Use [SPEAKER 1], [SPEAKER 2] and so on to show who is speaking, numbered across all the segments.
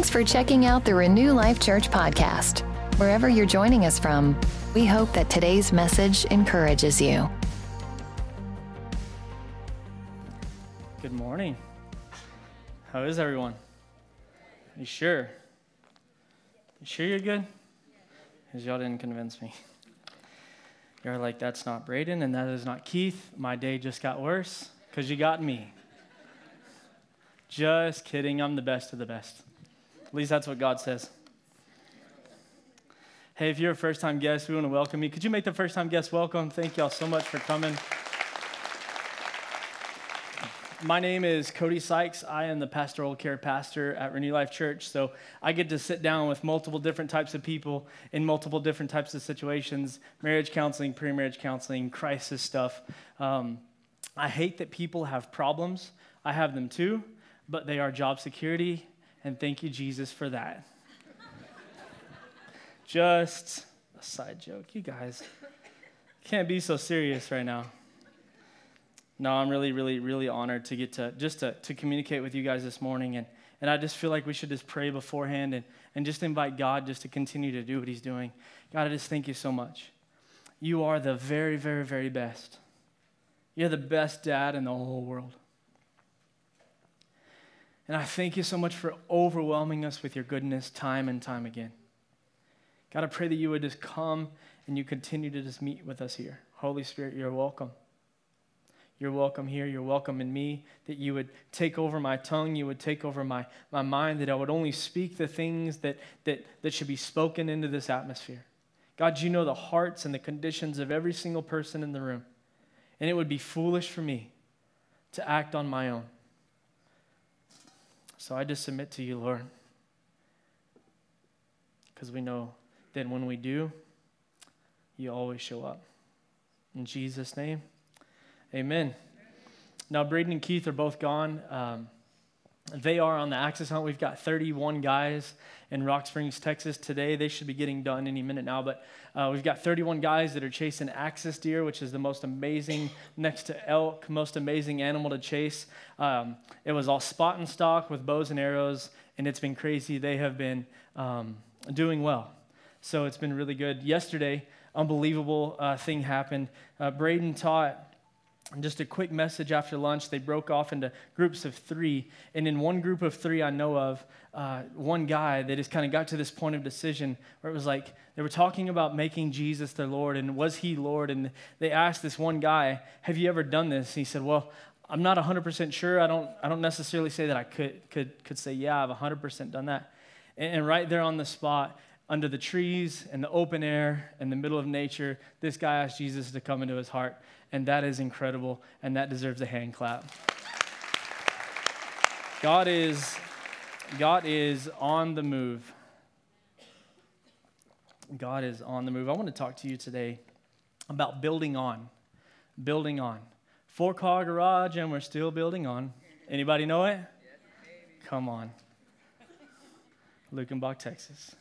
[SPEAKER 1] Thanks for checking out the Renew Life Church podcast. Wherever you're joining us from, we hope that today's message encourages you.
[SPEAKER 2] Good morning. How is everyone? You sure? You sure you're good? Because y'all didn't convince me. You're like, that's not Braden and that is not Keith. My day just got worse because you got me. Just kidding. I'm the best of the best. At least that's what God says. Hey, if you're a first time guest, we want to welcome you. Could you make the first time guest welcome? Thank y'all so much for coming. My name is Cody Sykes. I am the pastoral care pastor at Renew Life Church. So I get to sit down with multiple different types of people in multiple different types of situations marriage counseling, pre marriage counseling, crisis stuff. Um, I hate that people have problems. I have them too, but they are job security, and thank you, Jesus, for that. Just a side joke. You guys can't be so serious right now. No, I'm really, really, really honored to get to just to, to communicate with you guys this morning. And, and I just feel like we should just pray beforehand and, and just invite God just to continue to do what He's doing. God, I just thank you so much. You are the very, very, very best. You're the best dad in the whole world. And I thank you so much for overwhelming us with your goodness time and time again. God, I pray that you would just come and you continue to just meet with us here. Holy Spirit, you're welcome. You're welcome here. You're welcome in me. That you would take over my tongue. You would take over my, my mind. That I would only speak the things that, that, that should be spoken into this atmosphere. God, you know the hearts and the conditions of every single person in the room. And it would be foolish for me to act on my own. So I just submit to you, Lord. Because we know that when we do, you always show up. In Jesus' name. Amen. Now, Braden and Keith are both gone. Um, they are on the Axis hunt. We've got 31 guys in Rocksprings, Texas today. They should be getting done any minute now, but uh, we've got 31 guys that are chasing axis deer, which is the most amazing, next to elk, most amazing animal to chase. Um, it was all spot and stock with bows and arrows, and it's been crazy. They have been um, doing well. So it's been really good. Yesterday, unbelievable uh, thing happened. Uh, Braden taught and just a quick message after lunch, they broke off into groups of three. And in one group of three I know of, uh, one guy that just kind of got to this point of decision where it was like they were talking about making Jesus their Lord and was he Lord? And they asked this one guy, Have you ever done this? And he said, Well, I'm not 100% sure. I don't, I don't necessarily say that I could, could, could say, Yeah, I've 100% done that. And, and right there on the spot, under the trees in the open air in the middle of nature, this guy asked Jesus to come into his heart. And that is incredible, and that deserves a hand clap. God is, God is on the move. God is on the move. I want to talk to you today about building on. Building on. Four car garage, and we're still building on. Anybody know it? Come on. Luckenbach, Texas.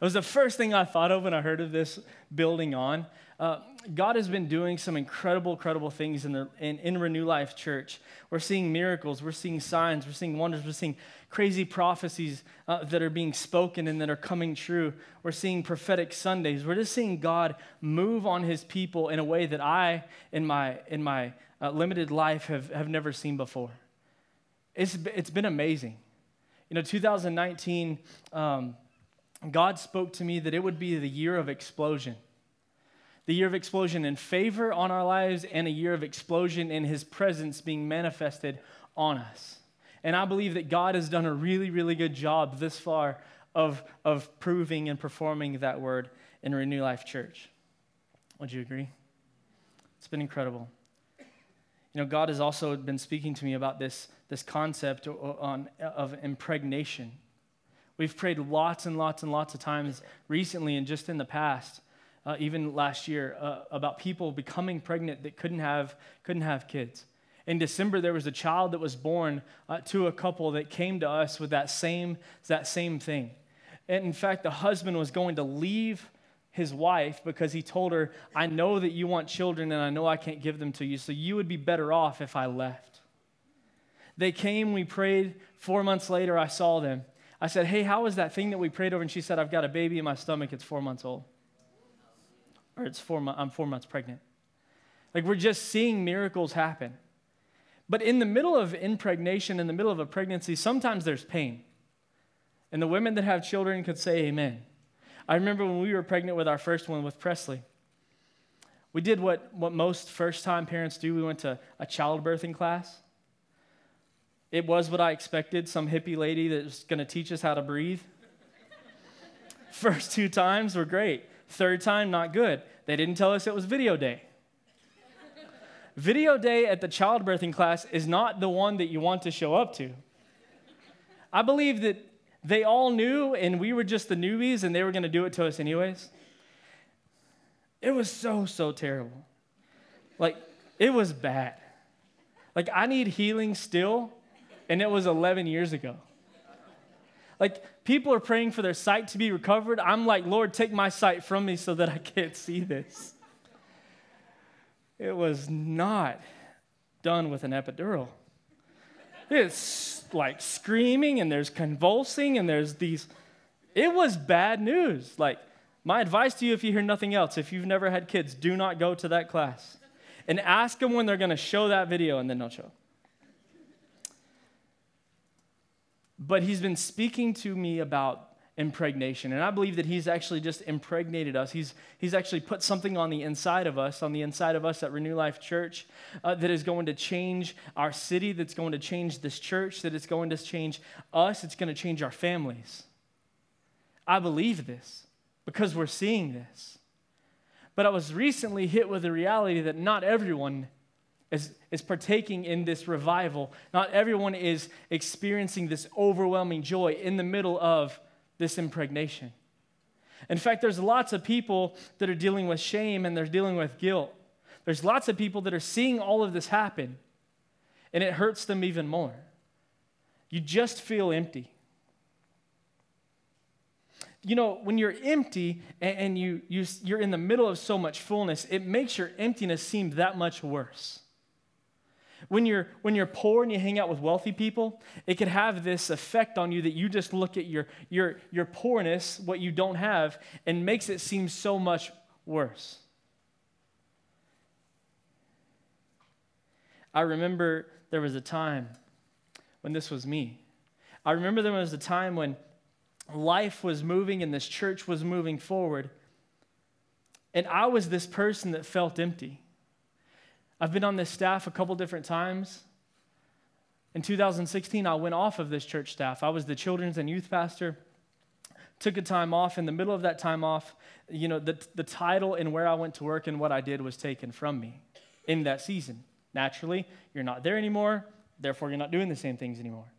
[SPEAKER 2] It was the first thing I thought of when I heard of this building on. Uh, God has been doing some incredible, incredible things in, the, in, in Renew Life Church. We're seeing miracles, we're seeing signs, we're seeing wonders, we're seeing crazy prophecies uh, that are being spoken and that are coming true. We're seeing prophetic Sundays. We're just seeing God move on his people in a way that I, in my, in my uh, limited life, have, have never seen before. It's, it's been amazing. You know, 2019, um, God spoke to me that it would be the year of explosion. The year of explosion in favor on our lives and a year of explosion in his presence being manifested on us. And I believe that God has done a really, really good job this far of, of proving and performing that word in Renew Life Church. Would you agree? It's been incredible. You know, God has also been speaking to me about this, this concept on, of impregnation We've prayed lots and lots and lots of times recently and just in the past, uh, even last year, uh, about people becoming pregnant that couldn't have, couldn't have kids. In December, there was a child that was born uh, to a couple that came to us with that same, that same thing. And in fact, the husband was going to leave his wife because he told her, I know that you want children and I know I can't give them to you, so you would be better off if I left. They came, we prayed. Four months later, I saw them. I said, Hey, how was that thing that we prayed over? And she said, I've got a baby in my stomach. It's four months old. Or it's four, I'm four months pregnant. Like we're just seeing miracles happen. But in the middle of impregnation, in the middle of a pregnancy, sometimes there's pain. And the women that have children could say amen. I remember when we were pregnant with our first one with Presley. We did what, what most first time parents do. We went to a childbirthing class. It was what I expected some hippie lady that was going to teach us how to breathe. First two times were great. Third time, not good. They didn't tell us it was video day. video day at the childbirthing class is not the one that you want to show up to. I believe that they all knew, and we were just the newbies, and they were going to do it to us anyways. It was so, so terrible. Like, it was bad. Like, I need healing still, and it was 11 years ago. Like, people are praying for their sight to be recovered. I'm like, Lord, take my sight from me so that I can't see this. It was not done with an epidural. It's like screaming, and there's convulsing, and there's these. It was bad news. Like, my advice to you, if you hear nothing else, if you've never had kids, do not go to that class. And ask them when they're going to show that video, and then they'll show. But he's been speaking to me about impregnation. And I believe that he's actually just impregnated us. He's, he's actually put something on the inside of us, on the inside of us at Renew Life Church, uh, that is going to change our city, that's going to change this church, that it's going to change us, it's going to change our families. I believe this because we're seeing this. But I was recently hit with the reality that not everyone is, is partaking in this revival. Not everyone is experiencing this overwhelming joy in the middle of this impregnation. In fact, there's lots of people that are dealing with shame and they're dealing with guilt. There's lots of people that are seeing all of this happen, and it hurts them even more. You just feel empty. You know, when you're empty and, you, you, you're in the middle of so much fullness, it makes your emptiness seem that much worse. When you're, when you're poor and you hang out with wealthy people, it can have this effect on you that you just look at your, your, your poorness, what you don't have, and makes it seem so much worse. I remember there was a time when this was me. I remember there was a time when life was moving and this church was moving forward. And I was this person that felt empty. I've been on this staff a couple different times. In 2016, I went off of this church staff. I was the children's and youth pastor. Took a time off. In the middle of that time off, you know, the, the title and where I went to work and what I did was taken from me in that season. Naturally, you're not there anymore, therefore, you're not doing the same things anymore.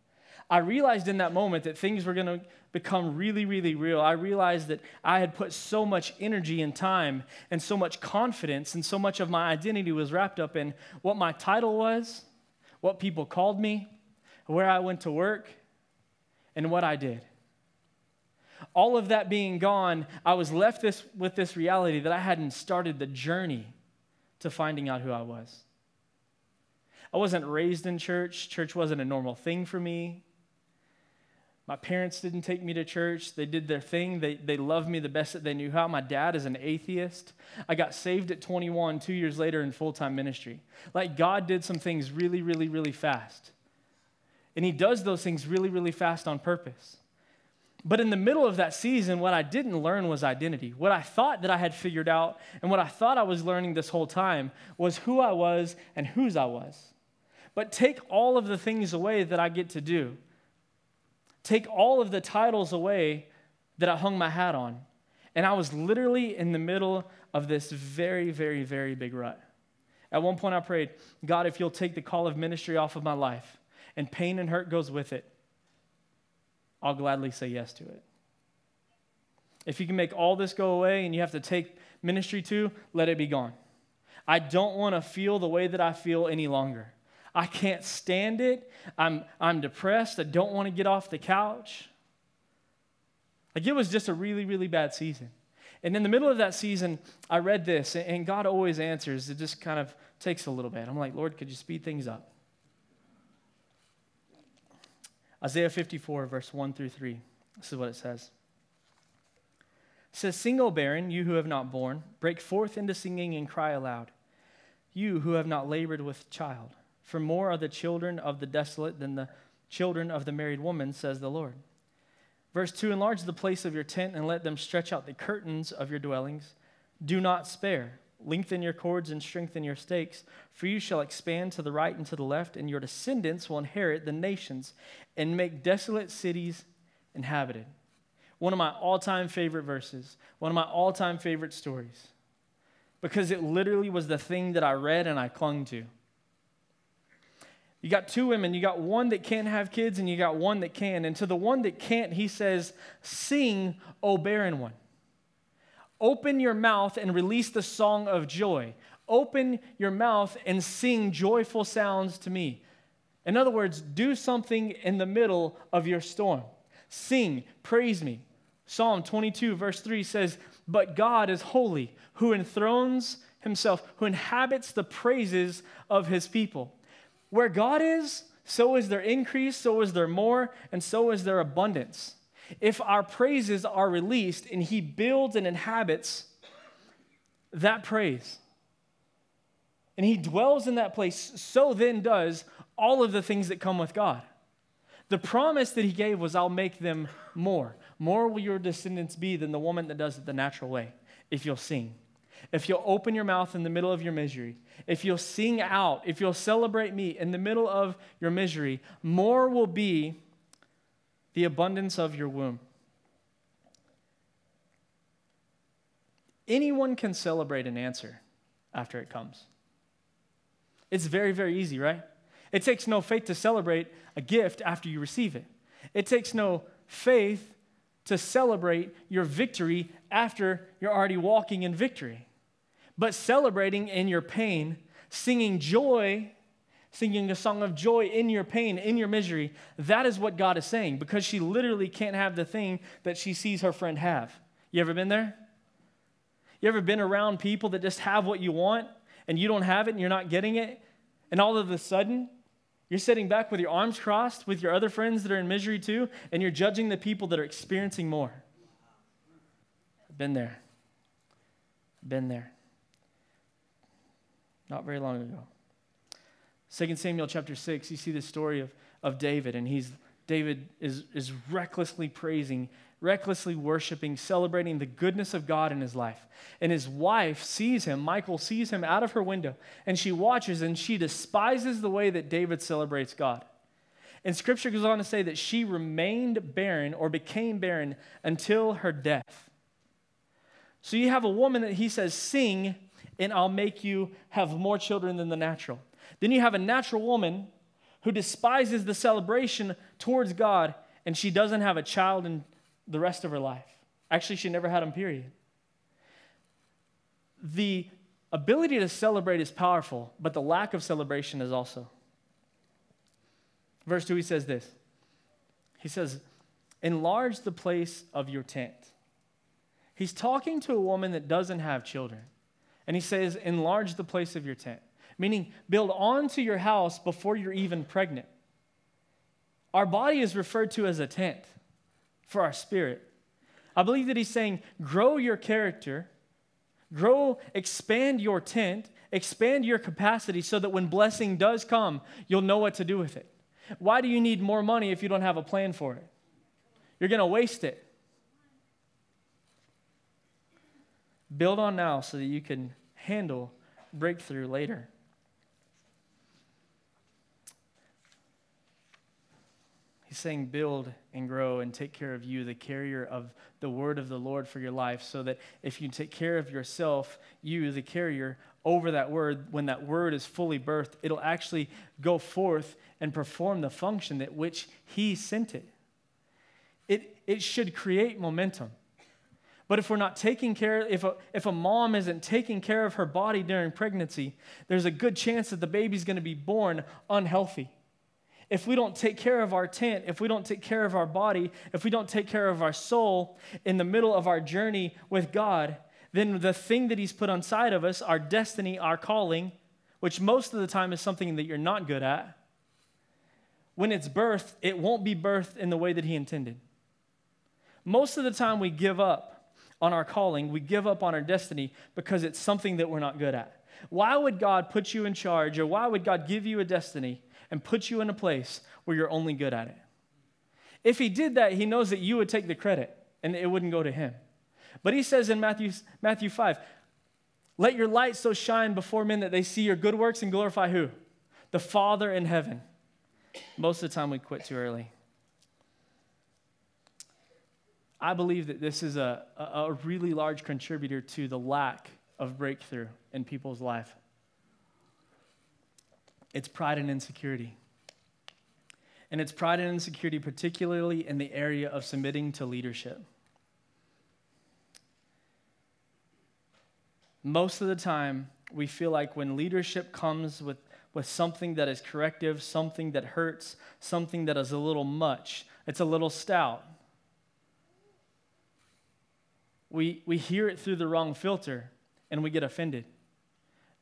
[SPEAKER 2] I realized in that moment that things were going to become really, really real. I realized that I had put so much energy and time and so much confidence, and so much of my identity was wrapped up in what my title was, what people called me, where I went to work, and what I did. All of that being gone, I was left this, with this reality that I hadn't started the journey to finding out who I was. I wasn't raised in church. Church wasn't a normal thing for me. My parents didn't take me to church. They did their thing. They, they loved me the best that they knew how. My dad is an atheist. I got saved at 21, two years later in full time ministry. Like, God did some things really, really, really fast. And He does those things really, really fast on purpose. But in the middle of that season, what I didn't learn was identity. What I thought that I had figured out and what I thought I was learning this whole time was who I was and whose I was. But take all of the things away that I get to do take all of the titles away that I hung my hat on. And I was literally in the middle of this very, very, very big rut. At one point, I prayed, God, if you'll take the call of ministry off of my life and pain and hurt goes with it, I'll gladly say yes to it. If you can make all this go away and you have to take ministry too, let it be gone. I don't want to feel the way that I feel any longer. I can't stand it. I'm, I'm depressed. I don't want to get off the couch. Like it was just a really, really bad season. And in the middle of that season, I read this, and God always answers. It just kind of takes a little bit. I'm like, Lord, could you speed things up? Isaiah 54, verse 1 through 3. This is what it says. It says, Sing, O barren, you who have not borne, break forth into singing and cry aloud, you who have not labored with child. For more are the children of the desolate than the children of the married woman, says the Lord. Verse 2 Enlarge the place of your tent and let them stretch out the curtains of your dwellings. Do not spare. Lengthen your cords and strengthen your stakes, for you shall expand to the right and to the left, and your descendants will inherit the nations and make desolate cities inhabited. One of my all time favorite verses, one of my all time favorite stories, because it literally was the thing that I read and I clung to. You got two women, you got one that can't have kids, and you got one that can. And to the one that can't, he says, Sing, O barren one. Open your mouth and release the song of joy. Open your mouth and sing joyful sounds to me. In other words, do something in the middle of your storm. Sing, praise me. Psalm 22, verse 3 says, But God is holy, who enthrones himself, who inhabits the praises of his people. Where God is, so is their increase, so is their more, and so is their abundance. If our praises are released and He builds and inhabits that praise, and He dwells in that place, so then does all of the things that come with God. The promise that He gave was, I'll make them more. More will your descendants be than the woman that does it the natural way, if you'll sing if you'll open your mouth in the middle of your misery, if you'll sing out, if you'll celebrate me in the middle of your misery, more will be the abundance of your womb. Anyone can celebrate an answer after it comes. It's very, very easy, right? It takes no faith to celebrate a gift after you receive it. It takes no faith to celebrate your victory after you're already walking in victory but celebrating in your pain, singing joy, singing a song of joy in your pain, in your misery. That is what God is saying because she literally can't have the thing that she sees her friend have. You ever been there? You ever been around people that just have what you want and you don't have it and you're not getting it? And all of a sudden, you're sitting back with your arms crossed with your other friends that are in misery too, and you're judging the people that are experiencing more. Been there. Been there not very long ago. 2 Samuel chapter 6, you see the story of, of David, and he's David is, is recklessly praising, recklessly worshiping, celebrating the goodness of God in his life. And his wife sees him, Michal sees him out of her window, and she watches and she despises the way that David celebrates God. And scripture goes on to say that she remained barren or became barren until her death. So you have a woman that he says, Sing and I'll make you have more children than the natural. Then you have a natural woman who despises the celebration towards God, and she doesn't have a child in the rest of her life. Actually, she never had him, period. The ability to celebrate is powerful, but the lack of celebration is also. Verse 2, he says this He says, Enlarge the place of your tent. He's talking to a woman that doesn't have children. And he says, enlarge the place of your tent, meaning build onto your house before you're even pregnant. Our body is referred to as a tent for our spirit. I believe that he's saying, grow your character, grow, expand your tent, expand your capacity so that when blessing does come, you'll know what to do with it. Why do you need more money if you don't have a plan for it? You're going to waste it. Build on now so that you can handle breakthrough later. He's saying, build and grow and take care of you, the carrier of the word of the Lord for your life, so that if you take care of yourself, you, the carrier, over that word, when that word is fully birthed, it'll actually go forth and perform the function that which He sent it. It, it should create momentum. But if we're not taking care, if a, if a mom isn't taking care of her body during pregnancy, there's a good chance that the baby's going to be born unhealthy. If we don't take care of our tent, if we don't take care of our body, if we don't take care of our soul in the middle of our journey with God, then the thing that He's put inside of us, our destiny, our calling, which most of the time is something that you're not good at, when it's birthed, it won't be birthed in the way that He intended. Most of the time, we give up on our calling, we give up on our destiny because it's something that we're not good at. Why would God put you in charge, or why would God give you a destiny and put you in a place where you're only good at it? If He did that, He knows that you would take the credit and it wouldn't go to Him. But He says in Matthew, Matthew 5, let your light so shine before men that they see your good works and glorify who? The Father in heaven. Most of the time we quit too early. I believe that this is a, a really large contributor to the lack of breakthrough in people's life. It's pride and insecurity. And it's pride and insecurity, particularly in the area of submitting to leadership. Most of the time, we feel like when leadership comes with, with something that is corrective, something that hurts, something that is a little much, it's a little stout. We, we hear it through the wrong filter and we get offended.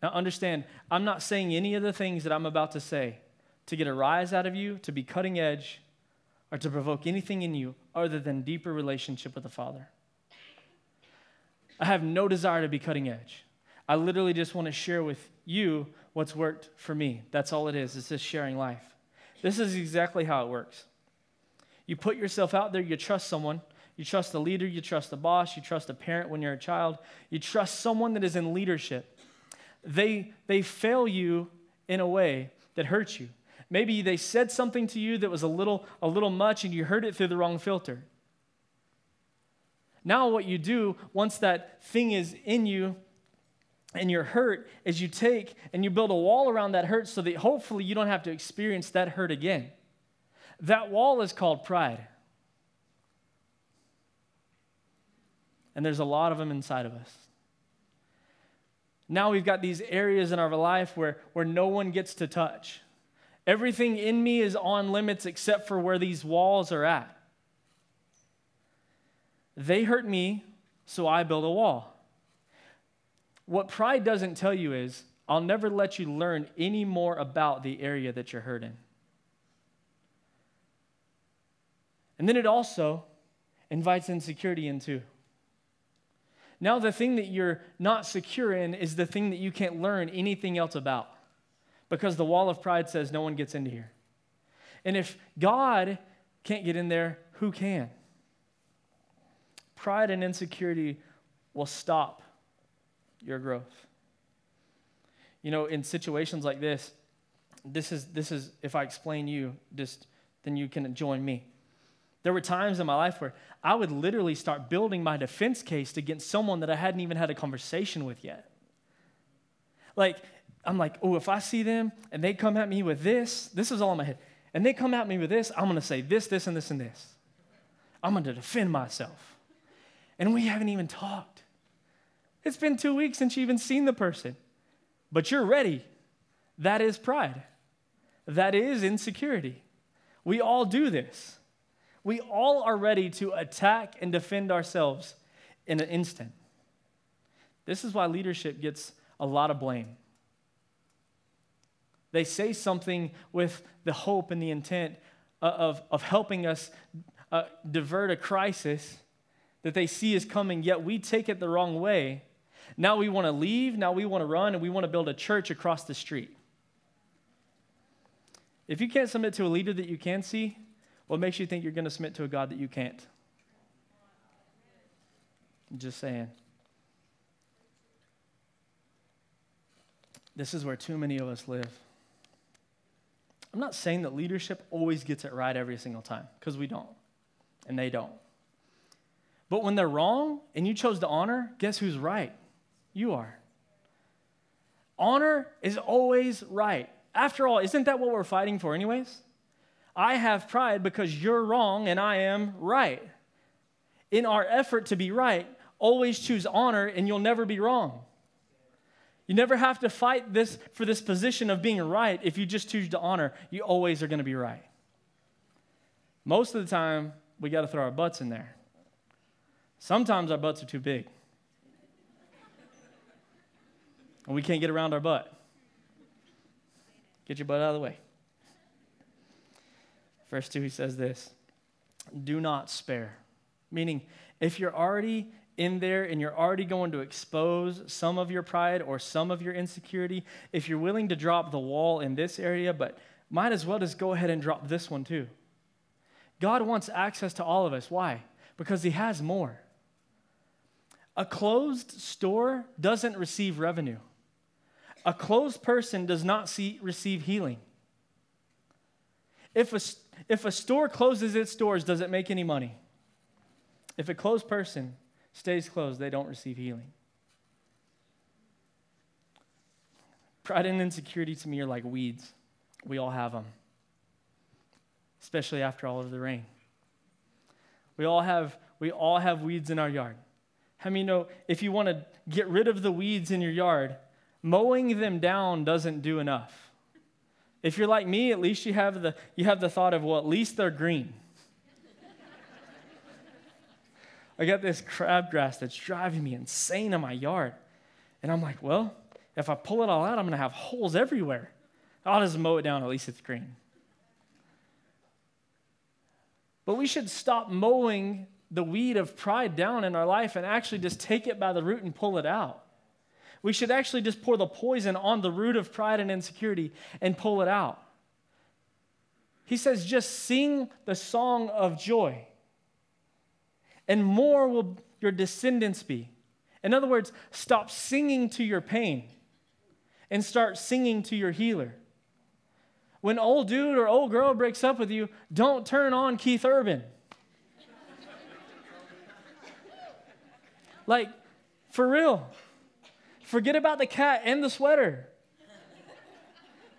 [SPEAKER 2] Now, understand, I'm not saying any of the things that I'm about to say to get a rise out of you, to be cutting edge, or to provoke anything in you other than deeper relationship with the Father. I have no desire to be cutting edge. I literally just want to share with you what's worked for me. That's all it is. It's just sharing life. This is exactly how it works. You put yourself out there, you trust someone, you trust a leader, you trust a boss, you trust a parent when you're a child, you trust someone that is in leadership. They, they fail you in a way that hurts you. Maybe they said something to you that was a little, a little much and you heard it through the wrong filter. Now, what you do once that thing is in you and you're hurt is you take and you build a wall around that hurt so that hopefully you don't have to experience that hurt again. That wall is called pride. And there's a lot of them inside of us. Now we've got these areas in our life where, where no one gets to touch. Everything in me is on limits except for where these walls are at. They hurt me, so I build a wall. What pride doesn't tell you is, I'll never let you learn any more about the area that you're hurting. And then it also invites insecurity into. Now, the thing that you're not secure in is the thing that you can't learn anything else about because the wall of pride says no one gets into here. And if God can't get in there, who can? Pride and insecurity will stop your growth. You know, in situations like this, this is this is if I explain you, just then you can join me. There were times in my life where I would literally start building my defense case against someone that I hadn't even had a conversation with yet. Like, I'm like, oh, if I see them and they come at me with this, this is all in my head, and they come at me with this, I'm gonna say this, this, and this, and this. I'm gonna defend myself. And we haven't even talked. It's been two weeks since you even seen the person, but you're ready. That is pride. That is insecurity. We all do this. We all are ready to attack and defend ourselves in an instant. This is why leadership gets a lot of blame. They say something with the hope and the intent of, of helping us uh, divert a crisis that they see is coming, yet we take it the wrong way. Now we want to leave, now we want to run, and we want to build a church across the street. If you can't submit to a leader that you can see, what makes you think you're going to submit to a God that you can't? I'm just saying. This is where too many of us live. I'm not saying that leadership always gets it right every single time, because we don't, and they don't. But when they're wrong and you chose to honor, guess who's right? You are. Honor is always right. After all, isn't that what we're fighting for, anyways? I have pride because you're wrong and I am right. In our effort to be right, always choose honor and you'll never be wrong. You never have to fight this for this position of being right. If you just choose to honor, you always are going to be right. Most of the time, we got to throw our butts in there. Sometimes our butts are too big. And we can't get around our butt. Get your butt out of the way. Verse 2, he says this Do not spare. Meaning, if you're already in there and you're already going to expose some of your pride or some of your insecurity, if you're willing to drop the wall in this area, but might as well just go ahead and drop this one too. God wants access to all of us. Why? Because He has more. A closed store doesn't receive revenue. A closed person does not see, receive healing. If a, if a store closes its doors, does it make any money? If a closed person stays closed, they don't receive healing. Pride and insecurity to me are like weeds. We all have them, especially after all of the rain. We all have, we all have weeds in our yard. How many know if you want to get rid of the weeds in your yard, mowing them down doesn't do enough? If you're like me, at least you have the, you have the thought of, well, at least they're green. I got this crabgrass that's driving me insane in my yard. And I'm like, well, if I pull it all out, I'm going to have holes everywhere. I'll just mow it down, at least it's green. But we should stop mowing the weed of pride down in our life and actually just take it by the root and pull it out. We should actually just pour the poison on the root of pride and insecurity and pull it out. He says, just sing the song of joy, and more will your descendants be. In other words, stop singing to your pain and start singing to your healer. When old dude or old girl breaks up with you, don't turn on Keith Urban. like, for real. Forget about the cat and the sweater.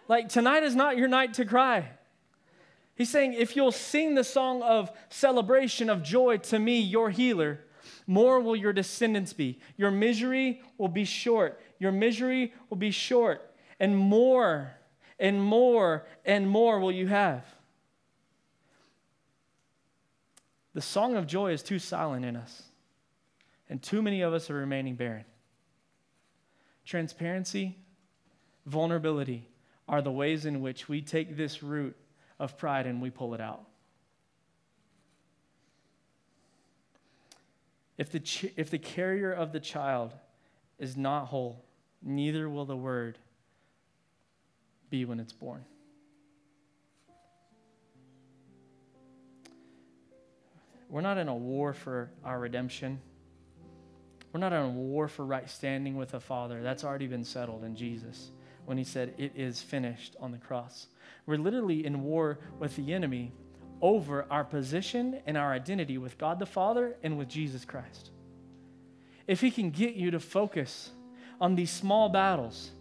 [SPEAKER 2] Like, tonight is not your night to cry. He's saying, if you'll sing the song of celebration, of joy to me, your healer, more will your descendants be. Your misery will be short. Your misery will be short. And more and more and more will you have. The song of joy is too silent in us, and too many of us are remaining barren. Transparency, vulnerability are the ways in which we take this root of pride and we pull it out. If the, ch- if the carrier of the child is not whole, neither will the word be when it's born. We're not in a war for our redemption. We're not in a war for right standing with the Father. That's already been settled in Jesus when he said, It is finished on the cross. We're literally in war with the enemy over our position and our identity with God the Father and with Jesus Christ. If he can get you to focus on these small battles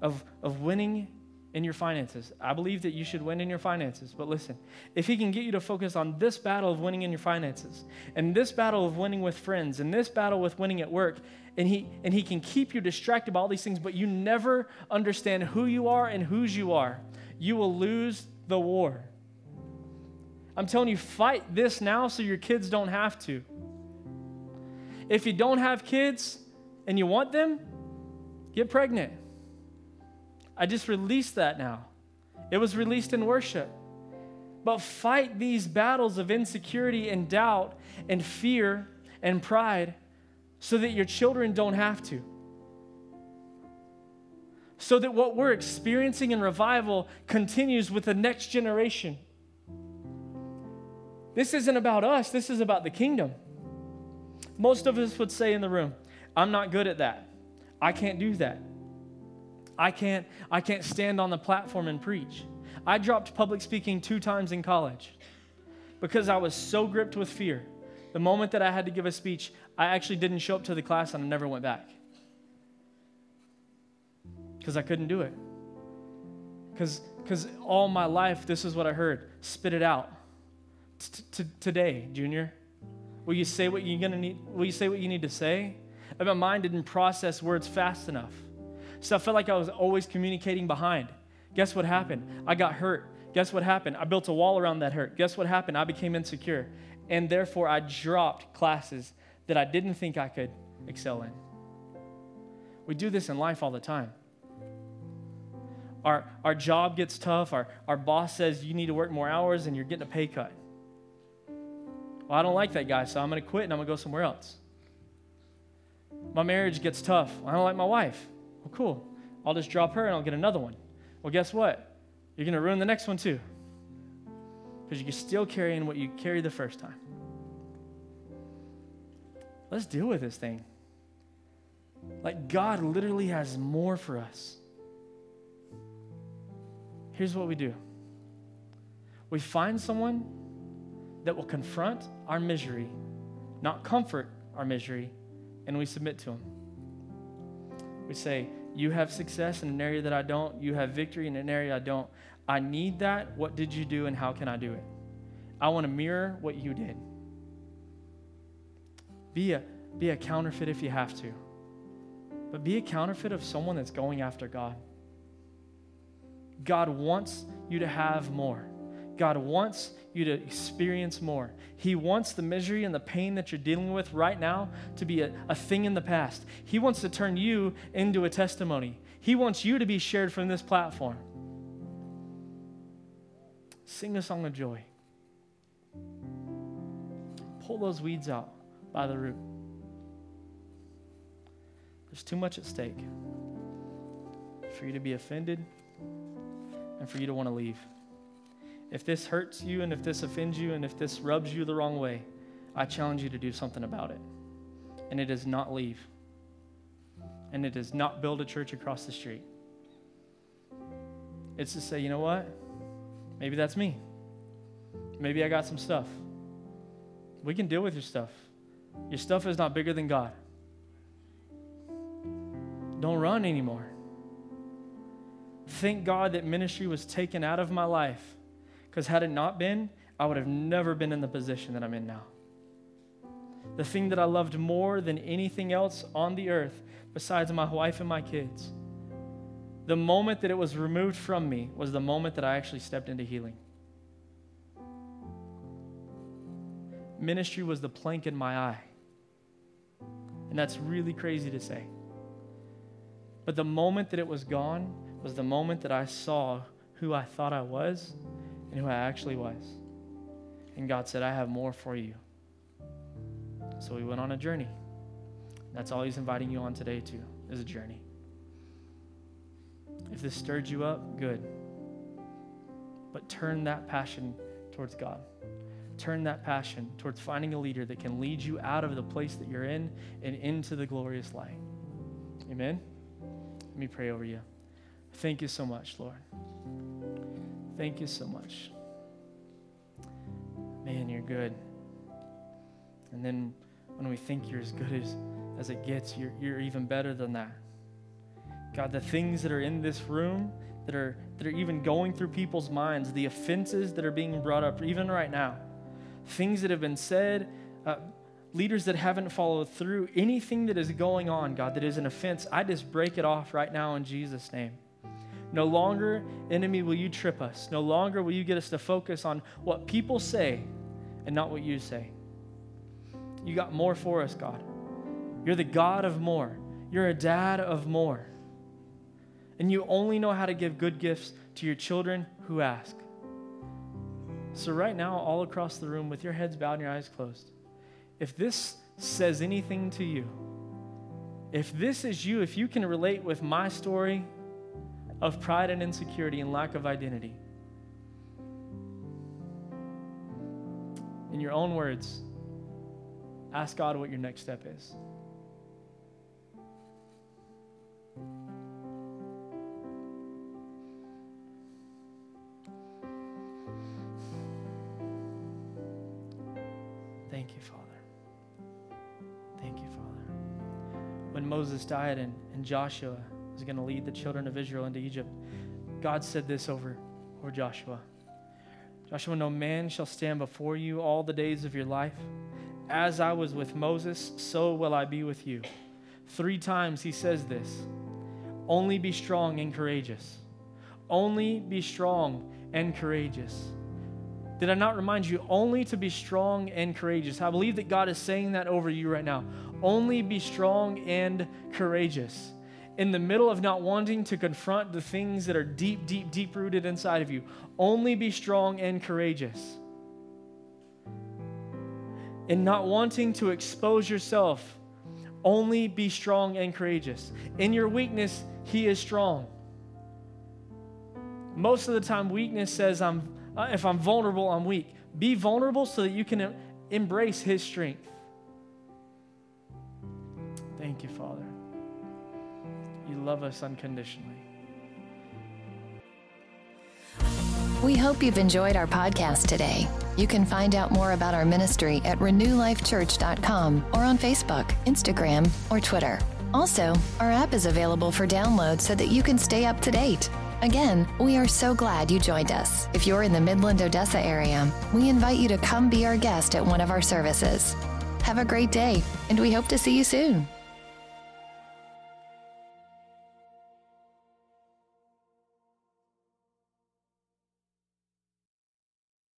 [SPEAKER 2] of, of winning in your finances. I believe that you should win in your finances. But listen, if he can get you to focus on this battle of winning in your finances, and this battle of winning with friends, and this battle with winning at work, and he and he can keep you distracted by all these things, but you never understand who you are and whose you are, you will lose the war. I'm telling you, fight this now so your kids don't have to. If you don't have kids and you want them, get pregnant. I just released that now. It was released in worship. But fight these battles of insecurity and doubt and fear and pride so that your children don't have to. So that what we're experiencing in revival continues with the next generation. This isn't about us, this is about the kingdom. Most of us would say in the room, I'm not good at that. I can't do that. I can't, I can't stand on the platform and preach. I dropped public speaking two times in college because I was so gripped with fear. The moment that I had to give a speech, I actually didn't show up to the class and I never went back because I couldn't do it. Because all my life, this is what I heard spit it out. Today, Junior, will you say what you're gonna need? Will you say what you need to say? And my mind didn't process words fast enough. So I felt like I was always communicating behind. Guess what happened? I got hurt. Guess what happened? I built a wall around that hurt. Guess what happened? I became insecure. And therefore, I dropped classes that I didn't think I could excel in. We do this in life all the time. our, our job gets tough, our, our boss says you need to work more hours and you're getting a pay cut. Well, I don't like that guy, so I'm going to quit and I'm going to go somewhere else. My marriage gets tough. I don't like my wife. Well, cool. I'll just drop her and I'll get another one. Well, guess what? You're going to ruin the next one too. Because you're still carrying what you carried the first time. Let's deal with this thing. Like, God literally has more for us. Here's what we do we find someone that will confront our misery, not comfort our misery, and we submit to them. We say, You have success in an area that I don't. You have victory in an area I don't. I need that. What did you do, and how can I do it? I want to mirror what you did. Be a, be a counterfeit if you have to, but be a counterfeit of someone that's going after God. God wants you to have more. God wants you to experience more. He wants the misery and the pain that you're dealing with right now to be a, a thing in the past. He wants to turn you into a testimony. He wants you to be shared from this platform. Sing a song of joy. Pull those weeds out by the root. There's too much at stake for you to be offended and for you to want to leave. If this hurts you and if this offends you and if this rubs you the wrong way, I challenge you to do something about it. And it is not leave. And it is not build a church across the street. It's to say, you know what? Maybe that's me. Maybe I got some stuff. We can deal with your stuff. Your stuff is not bigger than God. Don't run anymore. Thank God that ministry was taken out of my life because had it not been, I would have never been in the position that I'm in now. The thing that I loved more than anything else on the earth, besides my wife and my kids, the moment that it was removed from me was the moment that I actually stepped into healing. Ministry was the plank in my eye. And that's really crazy to say. But the moment that it was gone was the moment that I saw who I thought I was who I actually was. And God said, I have more for you. So we went on a journey. That's all He's inviting you on today, too, is a journey. If this stirred you up, good. But turn that passion towards God. Turn that passion towards finding a leader that can lead you out of the place that you're in and into the glorious light. Amen? Let me pray over you. Thank you so much, Lord. Thank you so much. Man, you're good. And then when we think you're as good as, as it gets, you're, you're even better than that. God, the things that are in this room that are, that are even going through people's minds, the offenses that are being brought up, even right now, things that have been said, uh, leaders that haven't followed through, anything that is going on, God, that is an offense, I just break it off right now in Jesus' name. No longer, enemy, will you trip us. No longer will you get us to focus on what people say and not what you say. You got more for us, God. You're the God of more. You're a dad of more. And you only know how to give good gifts to your children who ask. So, right now, all across the room, with your heads bowed and your eyes closed, if this says anything to you, if this is you, if you can relate with my story of pride and insecurity and lack of identity. In your own words, ask God what your next step is. Thank you, Father. Thank you, Father. When Moses died and, and Joshua was going to lead the children of Israel into Egypt, God said this over, over Joshua Joshua, no man shall stand before you all the days of your life. As I was with Moses, so will I be with you. Three times he says this Only be strong and courageous. Only be strong and courageous. Did I not remind you only to be strong and courageous? I believe that God is saying that over you right now. Only be strong and courageous. In the middle of not wanting to confront the things that are deep, deep, deep rooted inside of you, only be strong and courageous. In not wanting to expose yourself, only be strong and courageous. In your weakness, He is strong. Most of the time, weakness says, I'm, uh, if I'm vulnerable, I'm weak. Be vulnerable so that you can embrace His strength. Thank you, Father. You love us unconditionally.
[SPEAKER 1] We hope you've enjoyed our podcast today. You can find out more about our ministry at renewlifechurch.com or on Facebook, Instagram, or Twitter. Also, our app is available for download so that you can stay up to date. Again, we are so glad you joined us. If you're in the Midland, Odessa area, we invite you to come be our guest at one of our services. Have a great day, and we hope to see you soon.